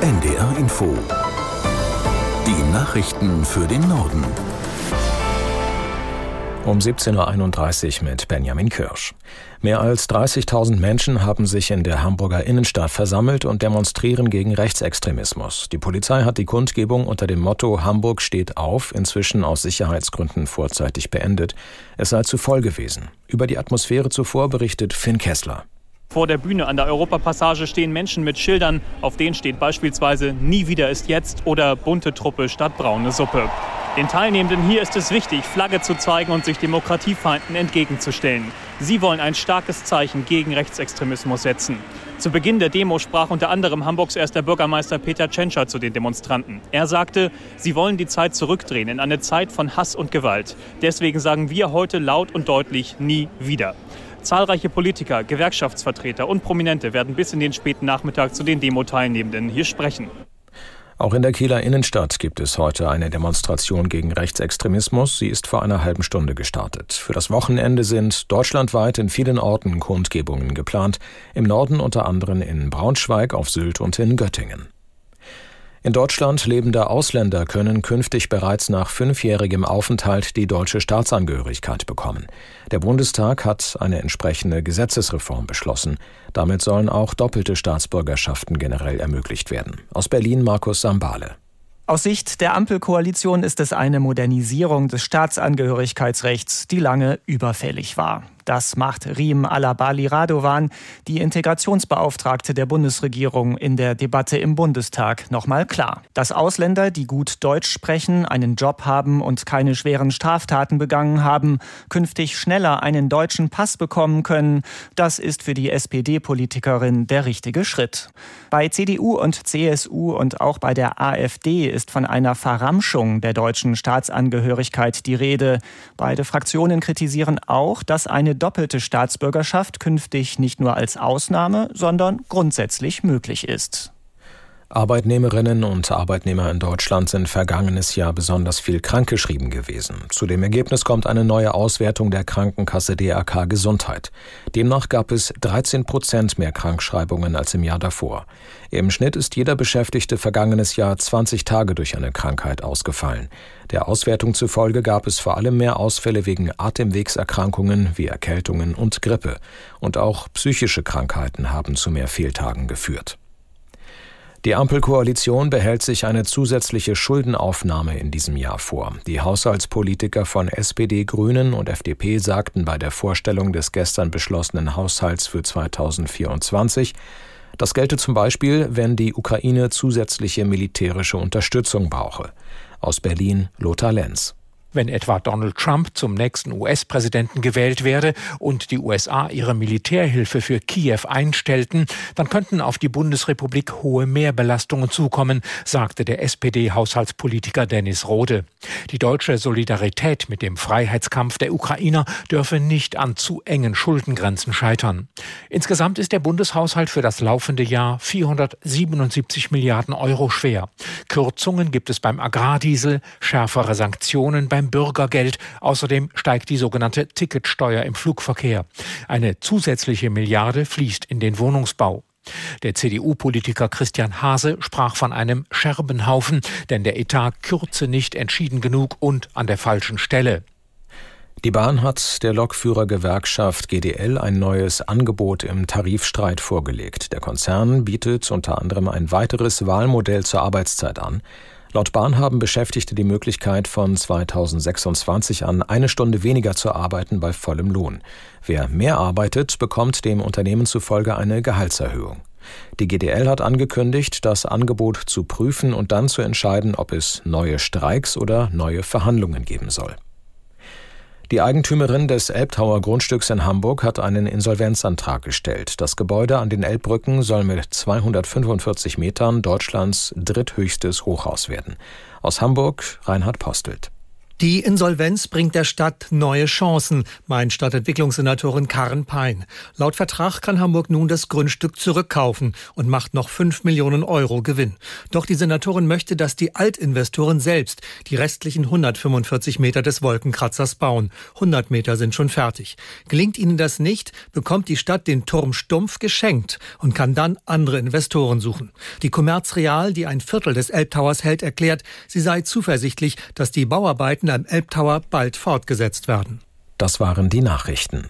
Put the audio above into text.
NDR Info. Die Nachrichten für den Norden. Um 17.31 Uhr mit Benjamin Kirsch. Mehr als 30.000 Menschen haben sich in der Hamburger Innenstadt versammelt und demonstrieren gegen Rechtsextremismus. Die Polizei hat die Kundgebung unter dem Motto Hamburg steht auf inzwischen aus Sicherheitsgründen vorzeitig beendet. Es sei zu voll gewesen. Über die Atmosphäre zuvor berichtet Finn Kessler. Vor der Bühne an der Europapassage stehen Menschen mit Schildern, auf denen steht beispielsweise Nie wieder ist jetzt oder bunte Truppe statt braune Suppe. Den Teilnehmenden hier ist es wichtig, Flagge zu zeigen und sich Demokratiefeinden entgegenzustellen. Sie wollen ein starkes Zeichen gegen Rechtsextremismus setzen. Zu Beginn der Demo sprach unter anderem Hamburgs erster Bürgermeister Peter Tschentscher zu den Demonstranten. Er sagte, sie wollen die Zeit zurückdrehen in eine Zeit von Hass und Gewalt. Deswegen sagen wir heute laut und deutlich nie wieder. Zahlreiche Politiker, Gewerkschaftsvertreter und Prominente werden bis in den späten Nachmittag zu den Demo-Teilnehmenden hier sprechen. Auch in der Kieler Innenstadt gibt es heute eine Demonstration gegen Rechtsextremismus. Sie ist vor einer halben Stunde gestartet. Für das Wochenende sind deutschlandweit in vielen Orten Kundgebungen geplant. Im Norden unter anderem in Braunschweig, auf Sylt und in Göttingen. In Deutschland lebende Ausländer können künftig bereits nach fünfjährigem Aufenthalt die deutsche Staatsangehörigkeit bekommen. Der Bundestag hat eine entsprechende Gesetzesreform beschlossen. Damit sollen auch doppelte Staatsbürgerschaften generell ermöglicht werden. Aus Berlin Markus Sambale. Aus Sicht der Ampelkoalition ist es eine Modernisierung des Staatsangehörigkeitsrechts, die lange überfällig war. Das macht Riem Alabali Radovan, die Integrationsbeauftragte der Bundesregierung, in der Debatte im Bundestag nochmal klar. Dass Ausländer, die gut Deutsch sprechen, einen Job haben und keine schweren Straftaten begangen haben, künftig schneller einen deutschen Pass bekommen können, das ist für die SPD-Politikerin der richtige Schritt. Bei CDU und CSU und auch bei der AfD ist von einer Verramschung der deutschen Staatsangehörigkeit die Rede. Beide Fraktionen kritisieren auch, dass eine doppelte Staatsbürgerschaft künftig nicht nur als Ausnahme, sondern grundsätzlich möglich ist. Arbeitnehmerinnen und Arbeitnehmer in Deutschland sind vergangenes Jahr besonders viel krankgeschrieben gewesen. Zu dem Ergebnis kommt eine neue Auswertung der Krankenkasse DRK Gesundheit. Demnach gab es 13 Prozent mehr Krankschreibungen als im Jahr davor. Im Schnitt ist jeder Beschäftigte vergangenes Jahr 20 Tage durch eine Krankheit ausgefallen. Der Auswertung zufolge gab es vor allem mehr Ausfälle wegen Atemwegserkrankungen wie Erkältungen und Grippe. Und auch psychische Krankheiten haben zu mehr Fehltagen geführt. Die Ampelkoalition behält sich eine zusätzliche Schuldenaufnahme in diesem Jahr vor. Die Haushaltspolitiker von SPD, Grünen und FDP sagten bei der Vorstellung des gestern beschlossenen Haushalts für 2024, das gelte zum Beispiel, wenn die Ukraine zusätzliche militärische Unterstützung brauche. Aus Berlin Lothar Lenz. Wenn etwa Donald Trump zum nächsten US-Präsidenten gewählt werde und die USA ihre Militärhilfe für Kiew einstellten, dann könnten auf die Bundesrepublik hohe Mehrbelastungen zukommen, sagte der SPD-Haushaltspolitiker Dennis Rode. Die deutsche Solidarität mit dem Freiheitskampf der Ukrainer dürfe nicht an zu engen Schuldengrenzen scheitern. Insgesamt ist der Bundeshaushalt für das laufende Jahr 477 Milliarden Euro schwer. Kürzungen gibt es beim Agrardiesel, schärfere Sanktionen beim beim Bürgergeld. Außerdem steigt die sogenannte Ticketsteuer im Flugverkehr. Eine zusätzliche Milliarde fließt in den Wohnungsbau. Der CDU-Politiker Christian Hase sprach von einem Scherbenhaufen, denn der Etat kürze nicht entschieden genug und an der falschen Stelle. Die Bahn hat der Lokführergewerkschaft GDL ein neues Angebot im Tarifstreit vorgelegt. Der Konzern bietet unter anderem ein weiteres Wahlmodell zur Arbeitszeit an. Laut Bahn haben Beschäftigte die Möglichkeit, von 2026 an eine Stunde weniger zu arbeiten bei vollem Lohn. Wer mehr arbeitet, bekommt dem Unternehmen zufolge eine Gehaltserhöhung. Die GDL hat angekündigt, das Angebot zu prüfen und dann zu entscheiden, ob es neue Streiks oder neue Verhandlungen geben soll. Die Eigentümerin des Elbtower Grundstücks in Hamburg hat einen Insolvenzantrag gestellt. Das Gebäude an den Elbbrücken soll mit 245 Metern Deutschlands dritthöchstes Hochhaus werden. Aus Hamburg Reinhard Postelt. Die Insolvenz bringt der Stadt neue Chancen, meint Stadtentwicklungssenatorin Karen Pein. Laut Vertrag kann Hamburg nun das Grundstück zurückkaufen und macht noch 5 Millionen Euro Gewinn. Doch die Senatorin möchte, dass die Altinvestoren selbst die restlichen 145 Meter des Wolkenkratzers bauen. 100 Meter sind schon fertig. Gelingt ihnen das nicht, bekommt die Stadt den Turm stumpf geschenkt und kann dann andere Investoren suchen. Die Commerz Real, die ein Viertel des Elbtowers hält, erklärt, sie sei zuversichtlich, dass die Bauarbeiten am Elbtower bald fortgesetzt werden. Das waren die Nachrichten.